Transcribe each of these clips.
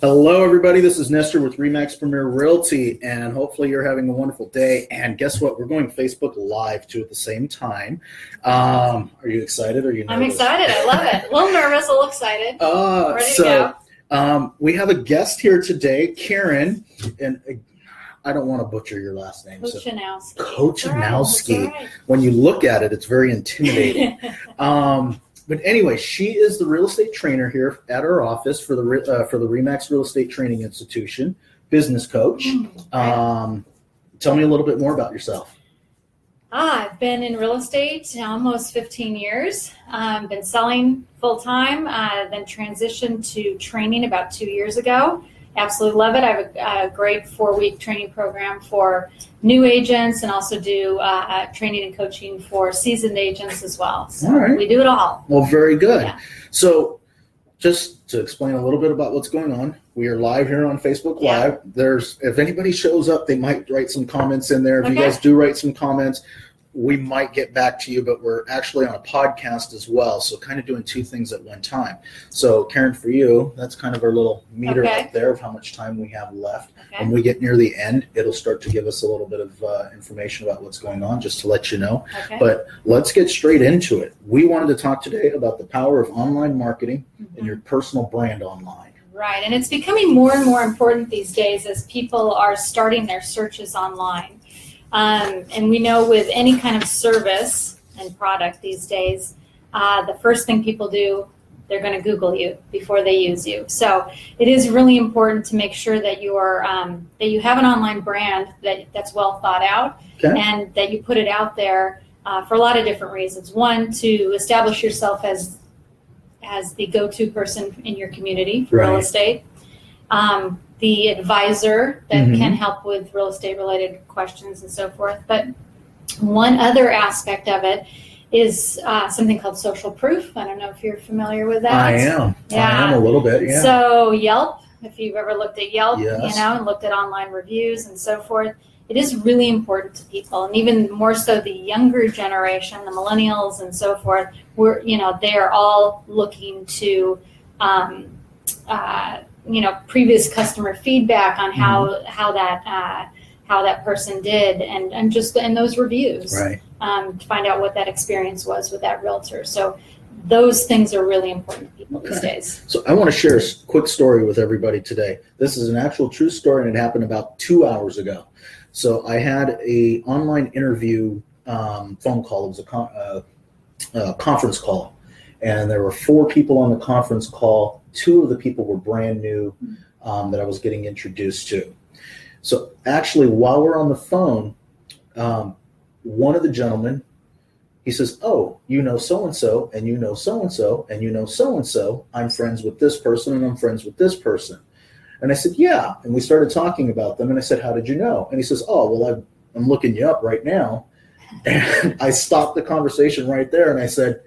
Hello, everybody. This is Nestor with Remax Premier Realty, and hopefully you're having a wonderful day. And guess what? We're going Facebook Live too at the same time. Um, are you excited? Are you? I'm excited. I love it. A little nervous, a little excited. Uh, Ready to so go. um, we have a guest here today, Karen, and uh, I don't want to butcher your last name. So Kochanowski. Kochanowski. Right, when you look at it, it's very intimidating. Um, but anyway, she is the real estate trainer here at our office for the uh, for the Remax Real Estate Training Institution, business coach. Um, tell me a little bit more about yourself. Ah, I've been in real estate almost 15 years. Um, been selling full time, uh, then transitioned to training about two years ago. Absolutely love it. I have a, a great four week training program for new agents and also do uh, uh, training and coaching for seasoned agents as well. So All right. we do it all. Well, very good. Yeah. So, just to explain a little bit about what's going on, we are live here on Facebook Yeah. Live. There's if anybody shows up, they might write some comments in there. If you guys do write some comments, we might get back to you. But we're actually on a podcast as well, so kind of doing two things at one time. So, Karen, for you, that's kind of our little meter Okay. up there of how much time we have left. Okay. When we get near the end, it'll start to give us a little bit of uh, information about what's going on, just to let you know. Okay. But let's get straight into it. We wanted to talk today about the power of online marketing and your personal brand online. Right, and it's becoming more and more important these days as people are starting their searches online. Um, and we know with any kind of service and product these days, uh, the first thing people do, they're going to Google you before they use you. So it is really important to make sure that you are um, that you have an online brand that that's well thought out, Okay. and that you put it out there uh, for a lot of different reasons. One, to establish yourself as as the go-to person in your community for real estate, um, the advisor that Mhm. can help with real estate related questions and so forth. But one other aspect of it is uh, something called social proof. I don't know if you're familiar with that. I am. Yeah. I am a little bit. Yeah. So Yelp, if you've ever looked at Yelp, Yes. you know, and looked at online reviews and so forth, it is really important to people, and even more so the younger generation, the millennials and so forth. We're, you know, they are all looking to, um, uh, you know, previous customer feedback on how Mm-hmm. how that uh, how that person did, and and just and those reviews right. um, to find out what that experience was with that realtor. So those things are really important to people these days. So I want to share a quick story with everybody today. This is an actual true story, and it happened about two hours ago. So I had a online interview um, phone call. It was a, con- uh, a conference call, and there were four people on the conference call. Two of the people were brand new um, that I was getting introduced to. So actually, while we're on the phone, um, one of the gentlemen he says, "Oh, you know so and so, and you know so and so, and you know so and so. I'm friends with this person, and I'm friends with this person." And I said, "Yeah." And we started talking about them, and I said, "How did you know?" And he says, "Oh, well, I'm, I'm looking you up right now." And I stopped the conversation right there, and I said,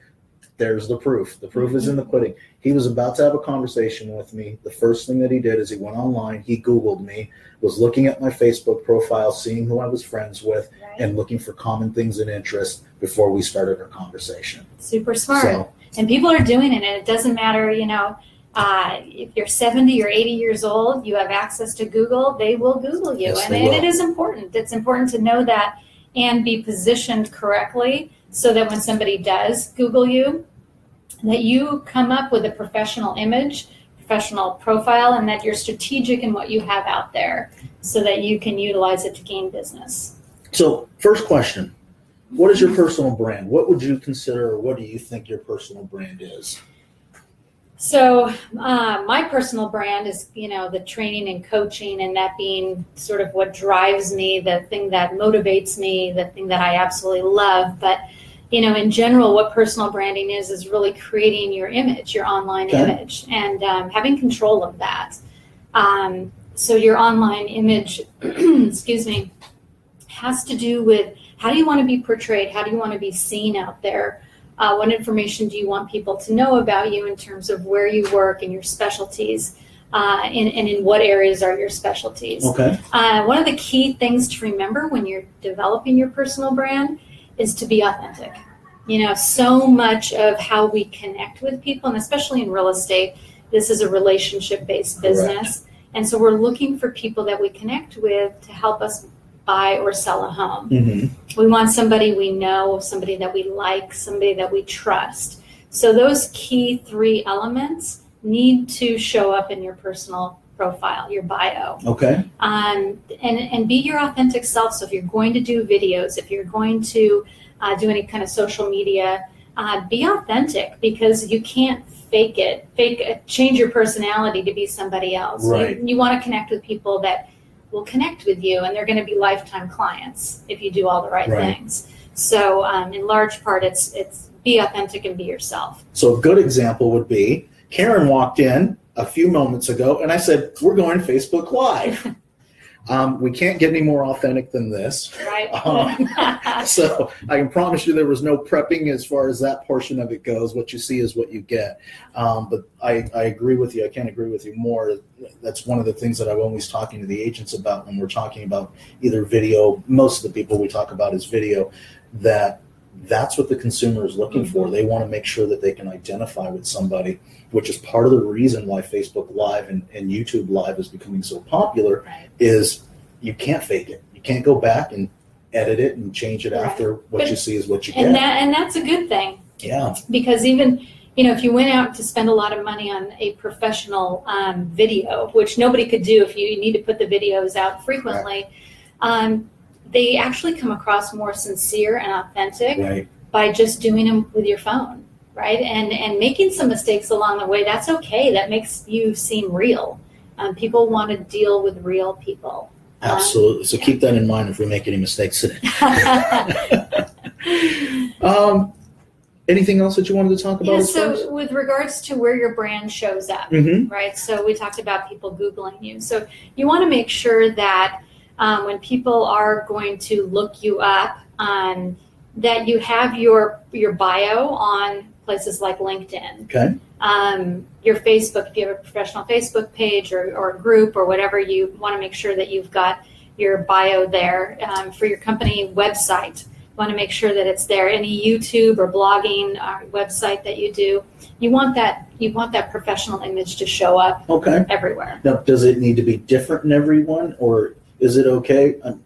"There's the proof. The proof is in the pudding." He was about to have a conversation with me. The first thing that he did is he went online, he Googled me, was looking at my Facebook profile, seeing who I was friends with, Right? and looking for common things and interests before we started our conversation. Super smart. So, and people are doing it, and it doesn't matter, you know, uh, if you're 70 or 80 years old, you have access to Google, they will Google you. Yes, and, and it is important. It's important to know that and be positioned correctly so that when somebody does Google you, that you come up with a professional image, professional profile, and that you're strategic in what you have out there so that you can utilize it to gain business. so first question What is your personal brand? What would you consider, or what do you think your personal brand is? So, uh, my personal brand is, you know, the training and coaching, and that being sort of what drives me, the thing that motivates me, the thing that I absolutely love. But, you know, in general, what personal branding is, is really creating your image, your online Okay. image, and um, having control of that. Um, so, your online image, excuse me, has to do with how do you want to be portrayed? How do you want to be seen out there? Uh, what information do you want people to know about you in terms of where you work and your specialties? Uh, and, and in what areas are your specialties? Okay. Uh, one of the key things to remember when you're developing your personal brand is to be authentic. You know, so much of how we connect with people, and especially in real estate, This is a relationship based business. And so we're looking for people that we connect with to help us buy or sell a home. Mm-hmm. We want somebody we know, somebody that we like, somebody that we trust. So those key three elements need to show up in your personal profile, your bio. Okay. Um, and, and be your authentic self. So if you're going to do videos, if you're going to uh, do any kind of social media, uh, be authentic because you can't fake it, fake it, change your personality to be somebody else. Right. You, you want to connect with people that will connect with you, and they're going to be lifetime clients if you do all the right, Right. things. So, um, in large part, it's it's be authentic and be yourself. So a good example would be Karen walked in a few moments ago, and I said, "We're going Facebook Live." um, we can't get any more authentic than this. Right? Um, so I can promise you there was no prepping as far as that portion of it goes. What you see is what you get. Um, but I, I agree with you. I can't agree with you more. That's one of the things that I'm always talking to the agents about when we're talking about either video. Most of the people we talk about is video. That that's what the consumer is looking for. They want to make sure that they can identify with somebody, which is part of the reason why Facebook Live and, and YouTube Live is becoming so popular Right. is you can't fake it. You can't go back and edit it and change it Right. after what But- you see is what you and get. that and that's a good thing. yeah, because even you know if you went out to spend a lot of money on a professional um, video which nobody could do if you need to put the videos out frequently um, they actually come across more sincere and authentic right. by just doing them with your phone right and and making some mistakes along the way that's okay that makes you seem real um, people want to deal with real people Absolutely. So yeah. keep that in mind if we make any mistakes today. Um, anything else that you wanted to talk about? yeah, as far as- so with regards to where your brand shows up Mhm. right? So we talked about people Googling you. So you want to make sure that um, when people are going to look you up, um, that you have your your bio on places like LinkedIn, Okay. um, your Facebook, if you have a professional Facebook page or, or group or whatever, you want to make sure that you've got your bio there um, for your company website. You want to make sure that it's there. Any YouTube or blogging uh, website that you do, you want that you want that professional image to show up Okay. everywhere. Now, does it need to be different in everyone, or is it okay? Um,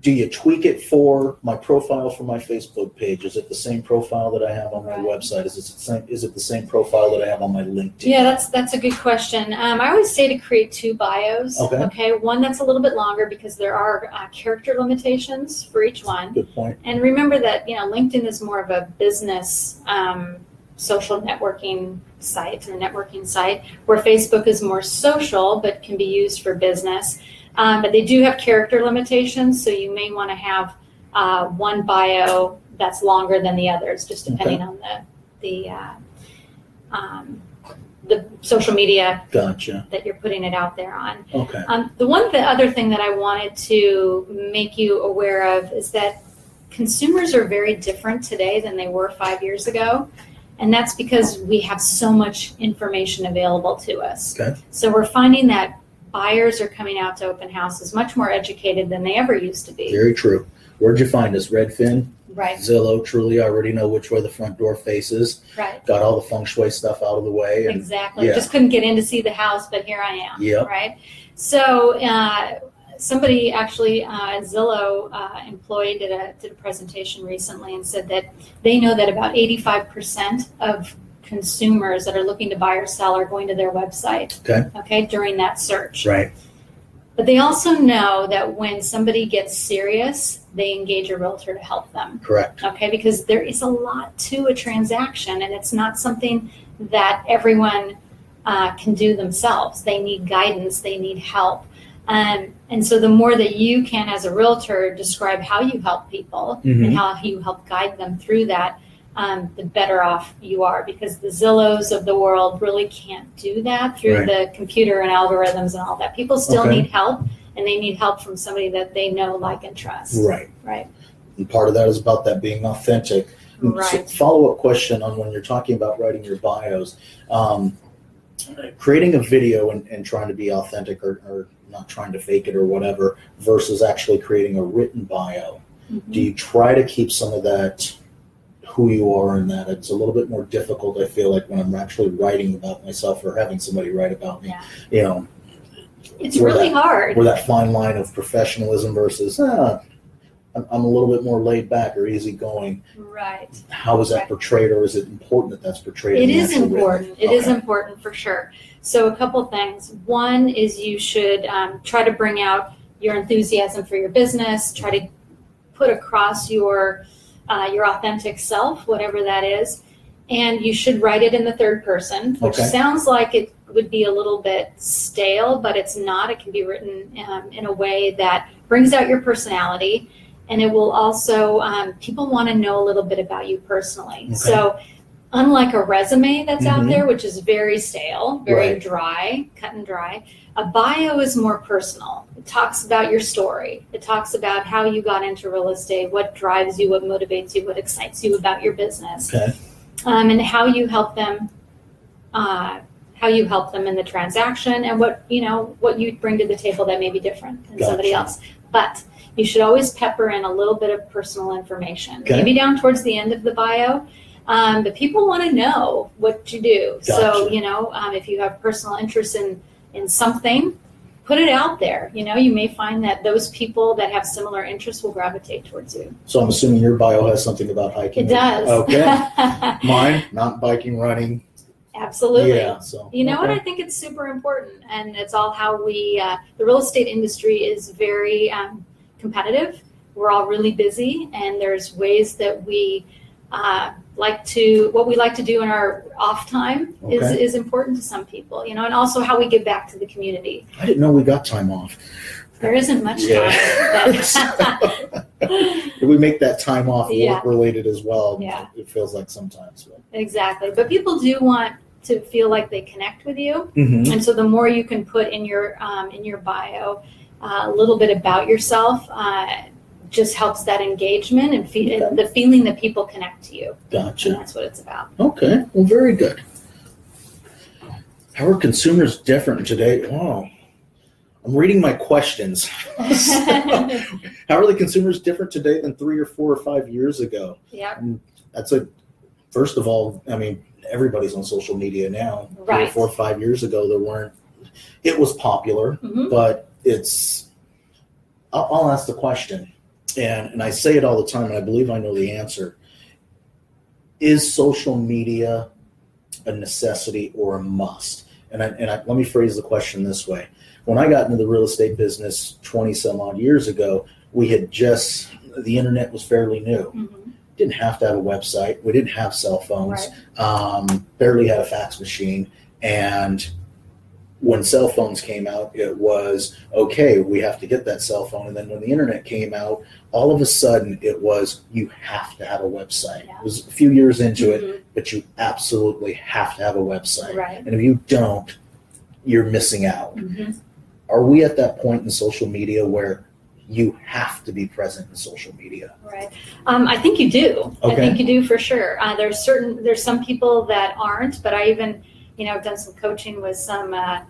do you tweak it for my profile for my Facebook page? Is it the same profile that I have on my Right. website? Is it the same? Is it the same profile that I have on my LinkedIn? Yeah, that's that's a good question. Um, I always say to create two bios. Okay. okay. one that's a little bit longer because there are uh, character limitations for each one. Good point. And remember that you know LinkedIn is more of a business um, social networking site, a networking site, where Facebook is more social but can be used for business. Um, but they do have character limitations, so you may want to have uh, one bio that's longer than the others, just depending on the the uh, um, the social media Gotcha. that you're putting it out there on. Okay. Um, the one the other thing that I wanted to make you aware of is that consumers are very different today than they were five years ago. And that's because we have so much information available to us. Okay. So we're finding that buyers are coming out to open houses much more educated than they ever used to be. Very true. Where'd you find us? Redfin, Right, Zillow. Truly, I already know which way the front door faces. right. Got all the feng shui stuff out of the way, and Exactly. yeah. Just couldn't get in to see the house, but here I am. Yep. Right. So uh, somebody actually uh, Zillow uh, employee did a did a presentation recently and said that they know that about eighty five percent of consumers that are looking to buy or sell are going to their website. Okay. Okay. During that search. right. But they also know that when somebody gets serious, they engage a realtor to help them Correct. okay because there is a lot to a transaction and it's not something that everyone uh, can do themselves they need guidance they need help um, and so the more that you can as a realtor describe how you help people Mhm. and how you help guide them through that um, the better off you are because the zillows of the world really can't do that through Right. the computer and algorithms and all that people still Okay. need help and they need help from somebody that they know like and trust Right. right And part of that is about that being authentic. And so right follow-up question on when you're talking about writing your bios um, creating a video and, and trying to be authentic or, or not trying to fake it or whatever versus actually creating a written bio Mhm. do you try to keep some of that who you are and that it's a little bit more difficult. I feel like when I'm actually writing about myself or having somebody write about me, Yeah. you know, It's really that- hard. where that fine line of professionalism versus, ah, I'm, I'm a little bit more laid back or easygoing. Right. How is that Right. portrayed, or is it important that that's portrayed? It is is actual written? important. It is Okay. important for sure. So, a couple things. One is you should um, try to bring out your enthusiasm for your business. Try to put across your uh, your authentic self, whatever that is, and you should write it in the third person, which Okay. sounds like it would be a little bit stale, but it's not. It can be written um, in a way that brings out your personality. And it will also, um, people want to know a little bit about you personally. Okay. So, unlike a resume that's out Mhm. there, which is very stale, very Right. dry, cut and dry, a bio is more personal. It talks about your story. It talks about how you got into real estate, what drives you, what motivates you, what excites you about your business, Okay. um, and how you help them. Uh, how you help them in the transaction and what you know what you bring to the table that may be different than somebody else but you should always pepper in a little bit of personal information Okay. maybe down towards the end of the bio um, but people want to know what you do so you know um, if you have personal interest in in something put it out there you know you may find that those people that have similar interests will gravitate towards you So I'm assuming your bio has something about hiking. it does Okay. Mine, not biking, running. absolutely Yeah. So You know what? I think it's super important, and it's all how we. Uh, the real estate industry is very um, competitive. We're all really busy, and there's ways that we uh, like to. What we like to do in our off time is Okay. is important to some people. You know, and also how we give back to the community. I didn't know we got time off. There isn't much Yeah. time. but- we make that time off Yeah. work related as well. Yeah. It feels like sometimes. But. exactly, but people do want to feel like they connect with you. Mm-hmm. And so the more you can put in your um, in your bio uh, a little bit about yourself, uh, just helps that engagement and fe- Okay. the feeling that people connect to you. Gotcha. that's what it's about. Okay. Well, very good. How are consumers different today? Wow. I'm reading my questions. How are the consumers different today than three or four or five years ago? yeah, That's a first of all, I mean, everybody's on social media now. Three or Right. four or five years ago, there weren't. It was popular, hmm but it's. I'll, I'll ask the question, and and I say it all the time, and I believe I know the answer. Is social media a necessity or a must? And I, and I, let me phrase the question this way: When I got into the real estate business twenty some odd years ago, we had just the internet was fairly new hmm didn't have to have a website. We didn't have cell phones. right, Um, barely had a fax machine. And when cell phones came out, it was okay. We have to get that cell phone. And then when the internet came out, all of a sudden it was you have to have a website. Yeah. It was a few years into it, Mhm. but you absolutely have to have a website. right. And if you don't, you're missing out. Mhm. Are we at that point in social media where you have to be present in social media? Right. Um, I think you do. I think you do for sure. Uh, there's certain there's some people that aren't, but I even you know I've done some coaching with some uh,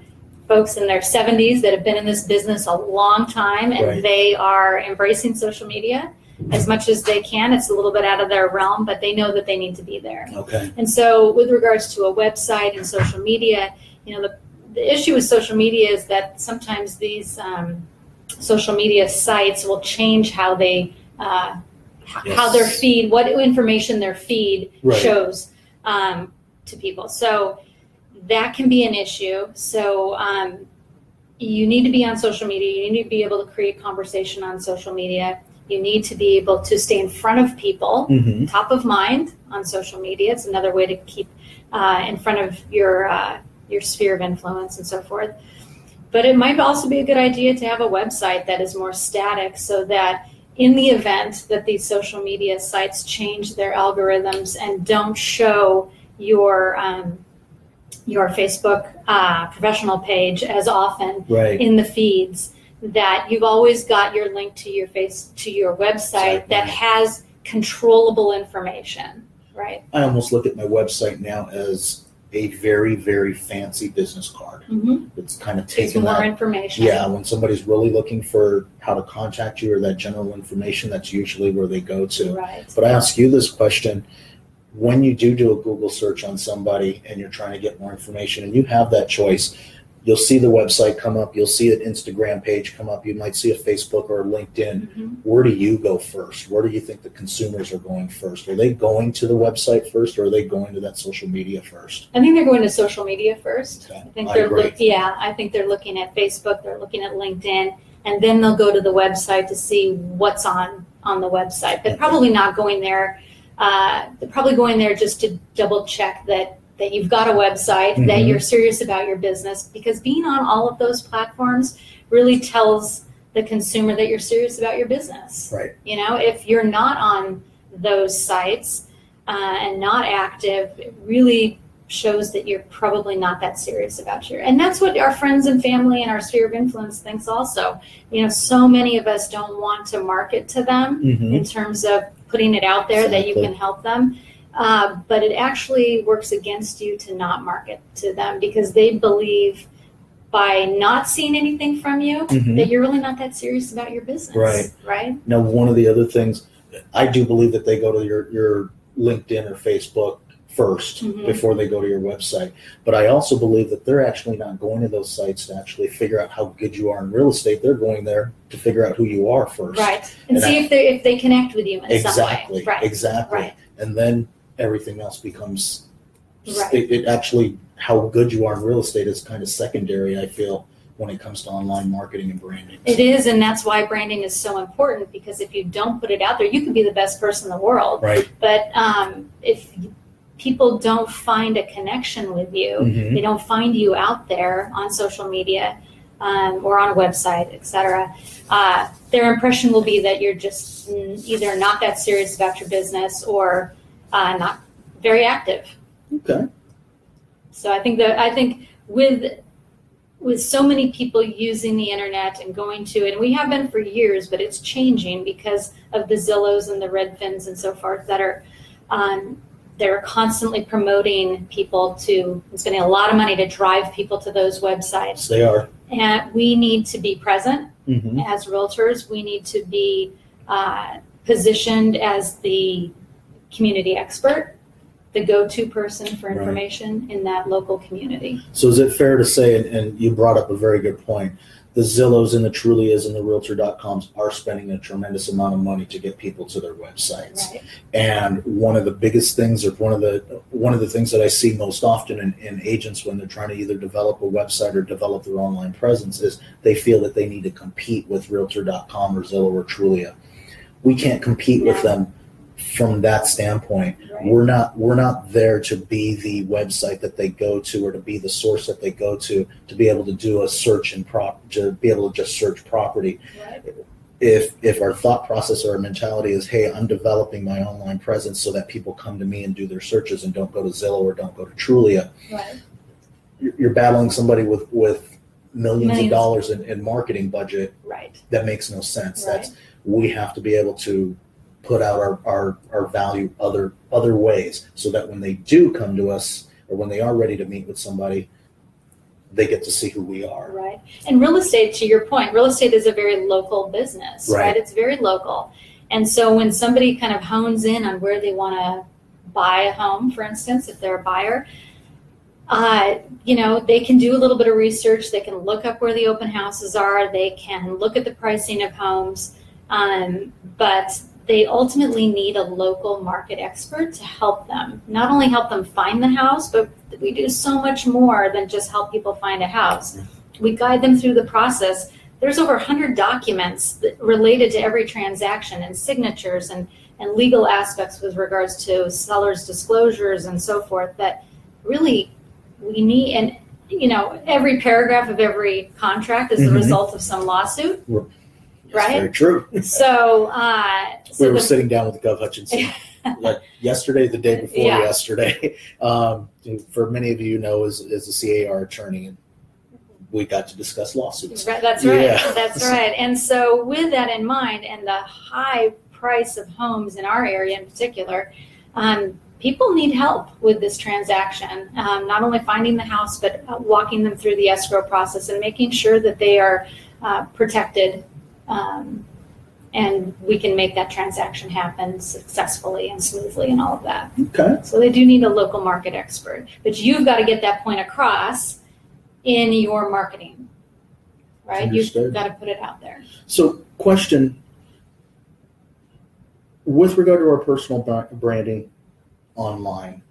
folks in their 70s that have been in this business a long time, and Right. they are embracing social media as much as they can. It's a little bit out of their realm, but they know that they need to be there. Okay. And so, with regards to a website and social media, you know, the, the issue with social media is that sometimes these um, social media sites will change how they, uh, h- how their feed, what information their feed Right. shows um, to people. So that can be an issue. So um, you need to be on social media. You need to be able to create conversation on social media. You need to be able to stay in front of people Mm-hmm. top of mind on social media. It's another way to keep uh, in front of your uh, your sphere of influence and so forth. But it might also be a good idea to have a website that is more static, so that in the event that these social media sites change their algorithms and don't show your um, your Facebook uh, professional page as often Right. in the feeds that you've always got your link to your face to your website Exactly. that has controllable information right I almost look at my website now as a very, very fancy business card. mm-hmm. It's kind of taken more that. information Yeah, when somebody's really looking for how to contact you or that general information, that's usually where they go to. right But I ask you this question when you do do a Google search on somebody and you're trying to get more information and you have that choice, you'll see the website come up, you'll see an Instagram page come up, you might see a Facebook or a LinkedIn. Mhm. Where do you go first? Where do you think the consumers are going first? Are they going to the website first or are they going to that social media first? I think they're going to social media first. Okay, I think I they're look, yeah, I think they're looking at Facebook, they're looking at LinkedIn, and then they'll go to the website to see what's on on the website. They're Okay. probably not going there. Uh, they're probably going there just to double check that that you've got a website, that Mhm. you're serious about your business, because being on all of those platforms really tells the consumer that you're serious about your business. Right. You know, if you're not on those sites uh, and not active, it really shows that you're probably not that serious about your. And that's what our friends and family and our sphere of influence thinks also. You know, so many of us don't want to market to them Mm-hmm. in terms of putting it out there that you can help them. Uh, but it actually works against you to not market to them because they believe by not seeing anything from you Mhm. that you're really not that serious about your business. Right. Right. Now, one of the other things, I do believe that they go to your, your LinkedIn or Facebook 1st Mhm. before they go to your website. But I also believe that they're actually not going to those sites to actually figure out how good you are in real estate. They're going there to figure out who you are first. Right. And, And see if they if they connect with you in Exactly. some way. Right. Exactly. Right. And then everything else becomes. Right. It, it actually how good you are in real estate is kind of secondary. I feel when it comes to online marketing and branding. It is, and that's why branding is so important because if you don't put it out there, you can be the best person in the world. Right. But um, if people don't find a connection with you, Mhm. they don't find you out there on social media um, or on a website, etc., uh, their impression will be that you're just mm, either not that serious about your business or uh, not very active. Okay. So I think that I think with with so many people using the internet and going to it, and we have been for years, but it's changing because of the Zillows and the Redfins and so forth that are um, they're constantly promoting people to spending a lot of money to drive people to those websites. They are. And we need to be present hmm as realtors. We need to be uh, positioned as the community expert, the go-to person for Right. information in that local community. So is it fair to say, and, and you brought up a very good point, the Zillows and the Trulias and the Realtor.coms are spending a tremendous amount of money to get people to their websites. Right. And one of the biggest things, or one of the one of the things that I see most often in, in agents when they're trying to either develop a website or develop their online presence is they feel that they need to compete with Realtor.com or Zillow or Trulia. We can't compete with them from that standpoint Right. we're not we're not there to be the website that they go to or to be the source that they go to to be able to do a search and prop to be able to just search property Right. if if our thought process or our mentality is hey i'm developing my online presence so that people come to me and do their searches and don't go to zillow or don't go to trulia Right. you're, battling somebody with with millions, Millions. of dollars in, in marketing budget Right. that makes no sense that's we have to be able to put out our, our, our value other other ways so that when they do come to us or when they are ready to meet with somebody they get to see who we are Right. And real estate, to your point, real estate is a very local business, right? Right. It's very local. And so when somebody kind of hones in on where they want to buy a home, for instance, if they're a buyer, uh, you know, they can do a little bit of research. They can look up where the open houses are. They can look at the pricing of homes. Um, but they ultimately need a local market expert to help them. Not only help them find the house, but we do so much more than just help people find a house. We guide them through the process. There's over 100 documents that related to every transaction and signatures and, and legal aspects with regards to sellers' disclosures and so forth that really we need. And, you know, every paragraph of every contract is the Mhm. result of some lawsuit. Right. very true So, uh, so we were the- sitting down with gov hutchinson like yesterday the day before Yeah. yesterday um, for many of you know as, as a car attorney and we got to discuss lawsuits Right, that's right. Yeah. That's right. And so, with that in mind, and the high price of homes in our area in particular, um, people need help with this transaction. Um, not only finding the house, but uh, walking them through the escrow process and making sure that they are uh, protected um, and we can make that transaction happen successfully and smoothly and all of that. Okay. So they do need a local market expert, but you've got to get that point across in your marketing, right? Understood. You've got to put it out there. So, question with regard to our personal branding online,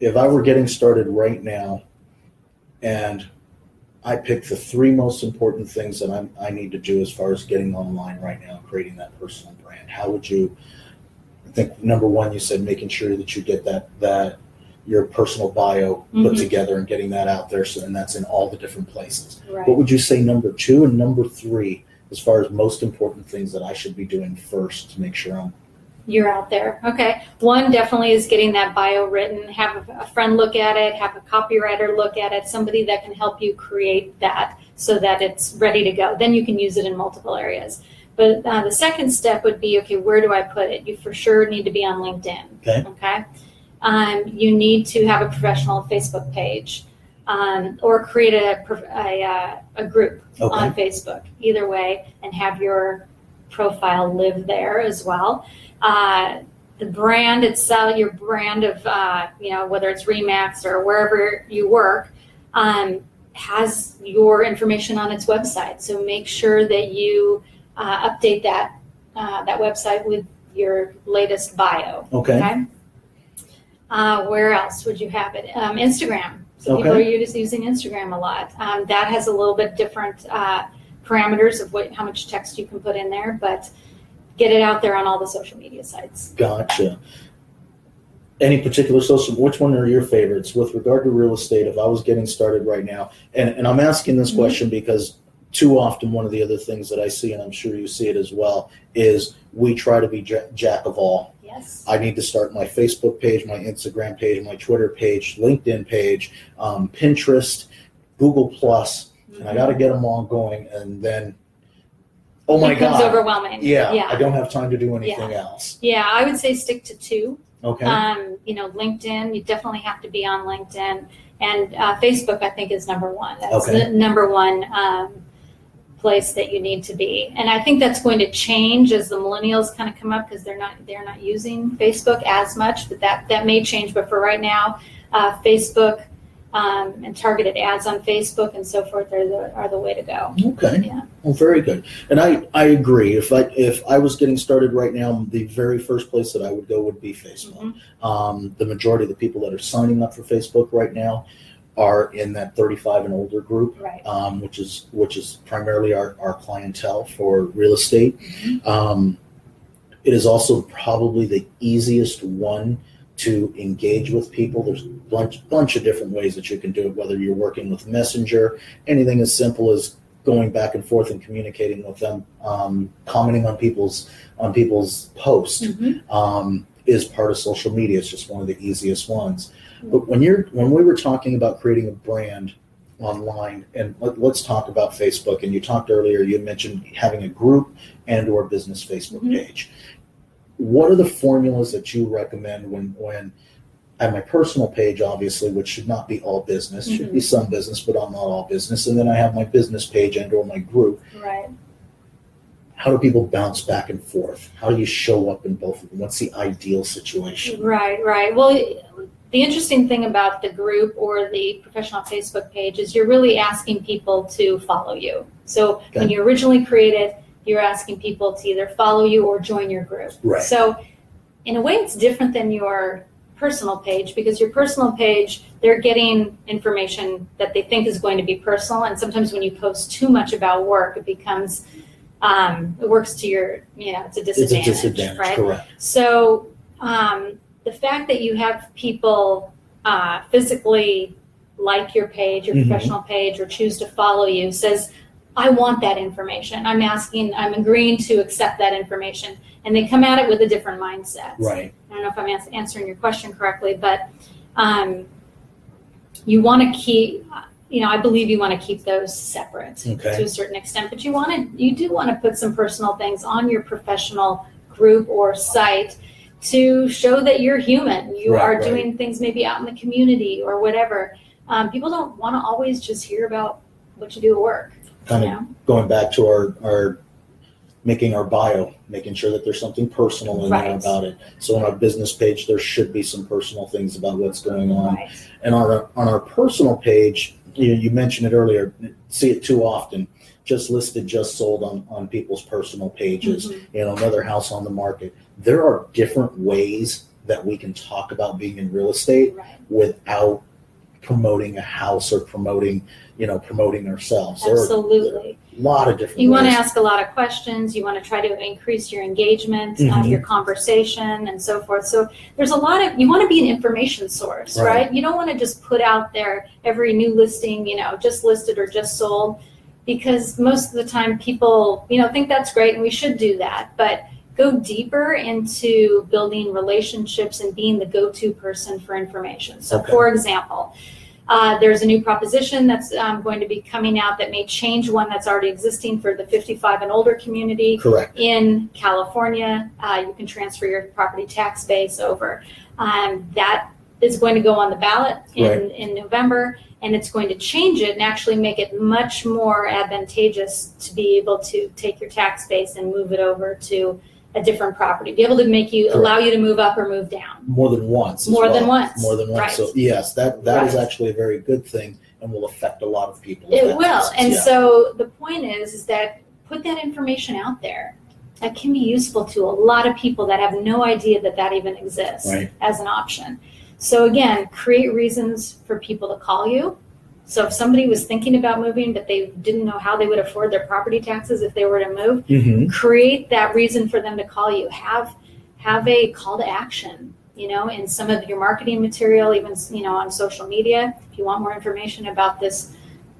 if I were getting started right now and I picked the three most important things that I'm, I need to do as far as getting online right now, creating that personal brand, how would you? I think number one, you said making sure that you get that that your personal bio put Mhm. together and getting that out there, so and that's in all the different places. Right. What would you say number two and number three as far as most important things that I should be doing first to make sure I'm You're out there. Okay. One definitely is getting that bio written. Have a, friend look at it. Have a copywriter look at it. Somebody that can help you create that so that it's ready to go. Then you can use it in multiple areas. But uh, the second step would be okay, where do I put it? You for sure need to be on LinkedIn. Okay. Okay. Um, you need to have a professional Facebook page um, or create a, a, a group okay? on Facebook, either way, and have your profile live there as well. Uh, the brand itself, your brand of, uh, you know, whether it's Remax or wherever you work, um, has your information on its website. So make sure that you uh, update that uh, that website with your latest bio. Okay. Uh, where else would you have it? Um, Instagram. So people are using Instagram a lot. Um, that has a little bit different uh, parameters of what how much text you can put in there, but get it out there on all the social media sites. Gotcha. Any particular social? Which one are your favorites with regard to real estate? If I was getting started right now, and and I'm asking this Mhm. question because too often one of the other things that I see, and I'm sure you see it as well, is we try to be jack of all. Yes. I need to start my Facebook page, my Instagram page, my Twitter page, LinkedIn page, um, Pinterest, Google Plus, and I got to get them all going. And then, oh my god it becomes god, overwhelming. yeah, yeah, I don't have time to do anything else. Yeah, I would say stick to two. Okay, Um, you know, LinkedIn, you definitely have to be on LinkedIn. And uh, Facebook, I think, is number one. That's Okay. the number one um, place that you need to be. And I think that's going to change as the millennials kind of come up because they're not they're not using Facebook as much. But that that may change. But for right now, uh, Facebook um, and targeted ads on Facebook and so forth are the are the way to go. okay. Yeah. Well, very good. And I, I agree. If I if I was getting started right now, the very first place that I would go would be Facebook. Mhm. Um, the majority of the people that are signing up for Facebook right now are in that 35 and older group. Right. um, which is which is primarily our, our clientele for real estate. Um, it is also probably the easiest one to engage with people. There's a bunch bunch of different ways that you can do it. Whether you're working with Messenger, anything as simple as going back and forth and communicating with them, um, commenting on people's on people's posts Mhm. um, is part of social media. It's just one of the easiest ones. But when you're when we were talking about creating a brand online, and let, us talk about Facebook. And you talked earlier. You mentioned having a group and or business Facebook Mhm. page. What are the formulas that you recommend when when I have my personal page, obviously, which should not be all business, should be mm-hmm. some business, but I'm not all business. And then I have my business page and or my group Right. how do people bounce back and forth? How do you show up in both of them? What's the ideal situation? Right, right. Well, the interesting thing about the group or the professional Facebook page is you're really asking people to follow you. So when you originally created, you're asking people to either follow you or join your group. Right. So in a way, it's different than your personal page because your personal page, they're getting information that they think is going to be personal. And sometimes when you post too much about work, it becomes, um, it works to your, you know, it's a disadvantage, It's a disadvantage, right? correct? So um, the fact that you have people uh, physically like your page, your Mhm. professional page, or choose to follow you says, I want that information. I'm asking, I'm agreeing to accept that information. And they come at it with a different mindset. Right. I don't know if I'm ans- answering your question correctly, but um, you want to keep, you know, I believe you want to keep those separate Okay. to a certain extent, but you want to, you do want to put some personal things on your professional group or site to show that you're human. You Right, are right. doing things maybe out in the community or whatever. Um, people don't want to always just hear about what you do at work. Kind of know? going back to our, our making our bio, making sure that there's something personal in there about it. So on our business page, there should be some personal things about what's going on. Right. And on our, on our personal page, you, you mentioned it earlier, see it too often, just listed, just sold on, on people's personal pages, Mhm. you know, another house on the market. There are different ways that we can talk about being in real estate Right. without promoting a house or promoting, you know, promoting ourselves. Absolutely. a lot of different You want to ask a lot of questions. You want to try to increase your engagement, um, Mhm. your conversation, and so forth. So there's a lot of you want to be an information source, Right. right? You don't want to just put out there every new listing, you know, just listed or just sold, because most of the time people, you know, think that's great and we should do that, but go deeper into building relationships and being the go-to person for information. So, Okay. for example. Uh, there's a new proposition that's um, going to be coming out that may change one that's already existing for the 55 and older community Correct. in California. Uh, you can transfer your property tax base over. Um, that is going to go on the ballot in, Right. in November, and it's going to change it and actually make it much more advantageous to be able to take your tax base and move it over to a different property. Be able to make you allow you to move up or move down. More than once. as More than well. once, More than once. right. So yes, that that is Right. actually a very good thing and will affect a lot of people. It That will. happens, And yeah. so the point is, is that put that information out there. That can be useful to a lot of people that have no idea that that even exists Right. as an option. So again, create reasons for people to call you. So if somebody was thinking about moving, but they didn't know how they would afford their property taxes if they were to move, Mhm. create that reason for them to call you. Have have a call to action. You know, in some of your marketing material, even you know on social media. If you want more information about this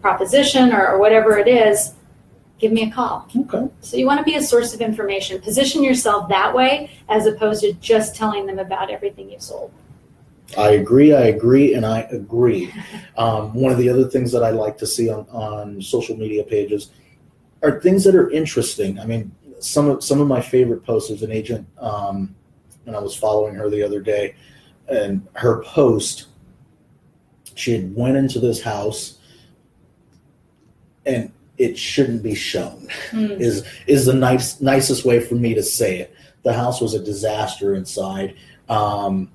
proposition or, or whatever it is, give me a call. Okay. So you want to be a source of information. Position yourself that way as opposed to just telling them about everything you've sold. I agree. I agree, and I agree. Um, one of the other things that I like to see on, on social media pages are things that are interesting. I mean, some of some of my favorite posts is an agent, um, and I was following her the other day, and her post, she had went into this house, and it shouldn't be shown Hmm. is is the nice nicest way for me to say it. The house was a disaster inside, um,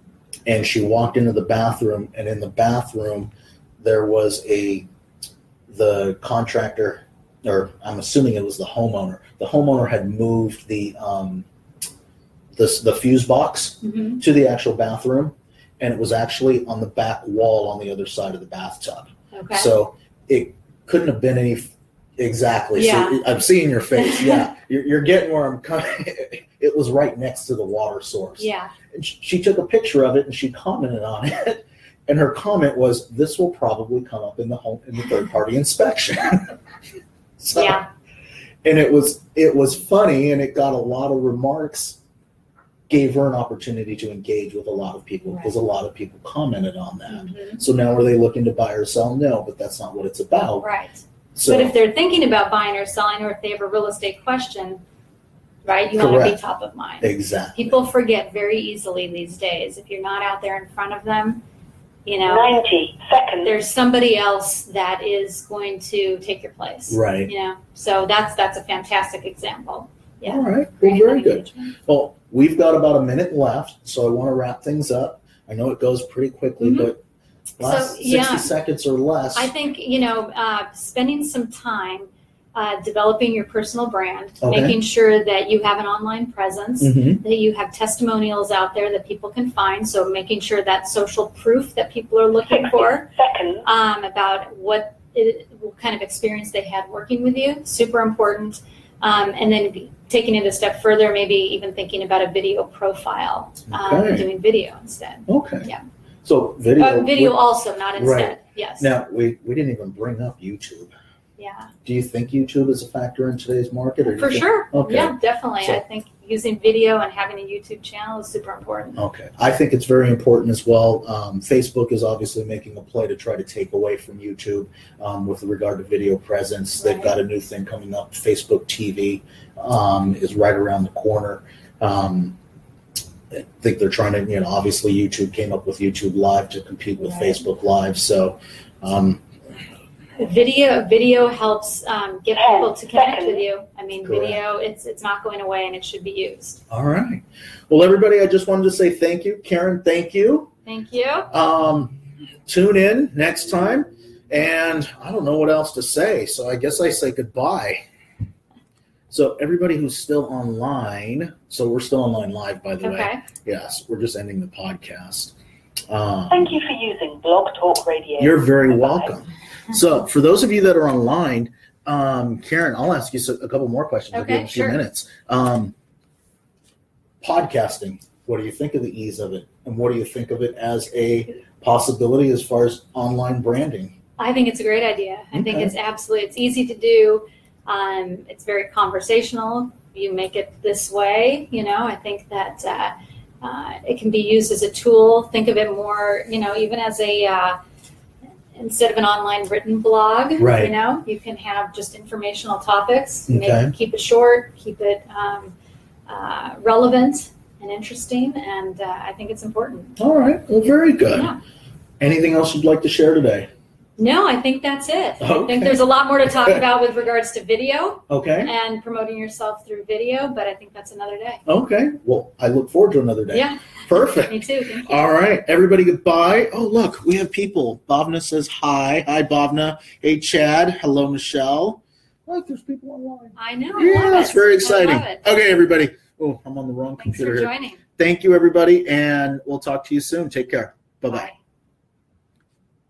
and she walked into the bathroom, and in the bathroom there was a the contractor, or I'm assuming it was the homeowner. The homeowner had moved the um, the the fuse box Mhm. to the actual bathroom, and it was actually on the back wall on the other side of the bathtub. Okay. So it couldn't have been any exactly. Yeah. So I'm seeing your face. Yeah, you're, you're getting where I'm coming. It was right next to the water source. yeah. And she, she took a picture of it and she commented on it. And her comment was, "This will probably come up in the home in the third party inspection." so, Yeah. And it was it was funny and it got a lot of remarks. Gave her an opportunity to engage with a lot of people because a lot of people commented on that. Mhm. So now are they looking to buy or sell? No, but that's not what it's about. Right. So but if they're thinking about buying or selling, or if they have a real estate question, right, you want to be Correct. top of mind. exactly. People forget very easily these days. If you're not out there in front of them, you know, 90 seconds. there's somebody else that is going to take your place. Right. You know, so that's that's a fantastic example. Yeah. All right. Well, very good. Well, we've got about a minute left, so I want to wrap things up. I know it goes pretty quickly, Mhm. but last So, 60 yeah. seconds or less. I think you know, uh, spending some time uh, developing your personal brand, Okay. making sure that you have an online presence. Mhm. that you have testimonials out there that people can find. So making sure that social proof that people are looking for um, about what, it, what kind of experience they had working with you, super important. Um, and then taking it a step further, maybe even thinking about a video profile, um, Okay. doing video instead. Okay. Yeah. So video. Uh, video also, not instead. Right. Yes. Now we we didn't even bring up YouTube. Yeah. Do you think YouTube is a factor in today's market? Or do you For think- sure. Okay. Yeah, definitely. So- I think using video and having a YouTube channel is super important. Okay. I think it's very important as well. Um, Facebook is obviously making a play to try to take away from YouTube um, with regard to video presence. They've Right. got a new thing coming up. Facebook TV um, is right around the corner. Um, I think they're trying to, you know, obviously YouTube came up with YouTube Live to compete with Right. Facebook Live. So, um, Video video helps um, get people to connect with you. I mean, Correct. video it's it's not going away and it should be used. All right. Well, everybody, I just wanted to say thank you. Karen, thank you. Thank you. Um, tune in next time. And I don't know what else to say. So I guess I say goodbye. So everybody who's still online, so we're still online live, by the way. Okay. Yes, we're just ending the podcast. Um, Thank you for using Blog Talk Radio. You're very Bye-bye. welcome. So, for those of you that are online, um, Karen, I'll ask you a couple more questions. I'll Okay, you a few sure. minutes. Um, podcasting, what do you think of the ease of it? And what do you think of it as a possibility as far as online branding? I think it's a great idea. I think it's absolutely it's easy to do. Um, it's very conversational. You make it this way, you know. I think that uh, uh, it can be used as a tool. Think of it more, you know, even as a uh, instead of an online written blog. Right. You know, you can have just informational topics. Okay. Make, keep it short. Keep it um, uh, relevant and interesting. And uh, I think it's important. All right. Well, very good. Yeah. Anything else you'd like to share today? No, I think that's it. I think there's a lot more to talk about with regards to video. Okay. and promoting yourself through video, but I think that's another day. Okay. Well, I look forward to another day. Yeah, Perfect. me too. Thank you. All right, everybody, goodbye. Oh, look, we have people. Bhavna says hi. Hi, Bhavna. Hey, Chad. Hello, Michelle. Look, there's people online. I know. I Yeah, love that's it. very I exciting. Okay, everybody. Oh, I'm on the wrong Thanks computer for here. joining. Thank you, everybody, and we'll talk to you soon. Take care. Bye bye. Bye.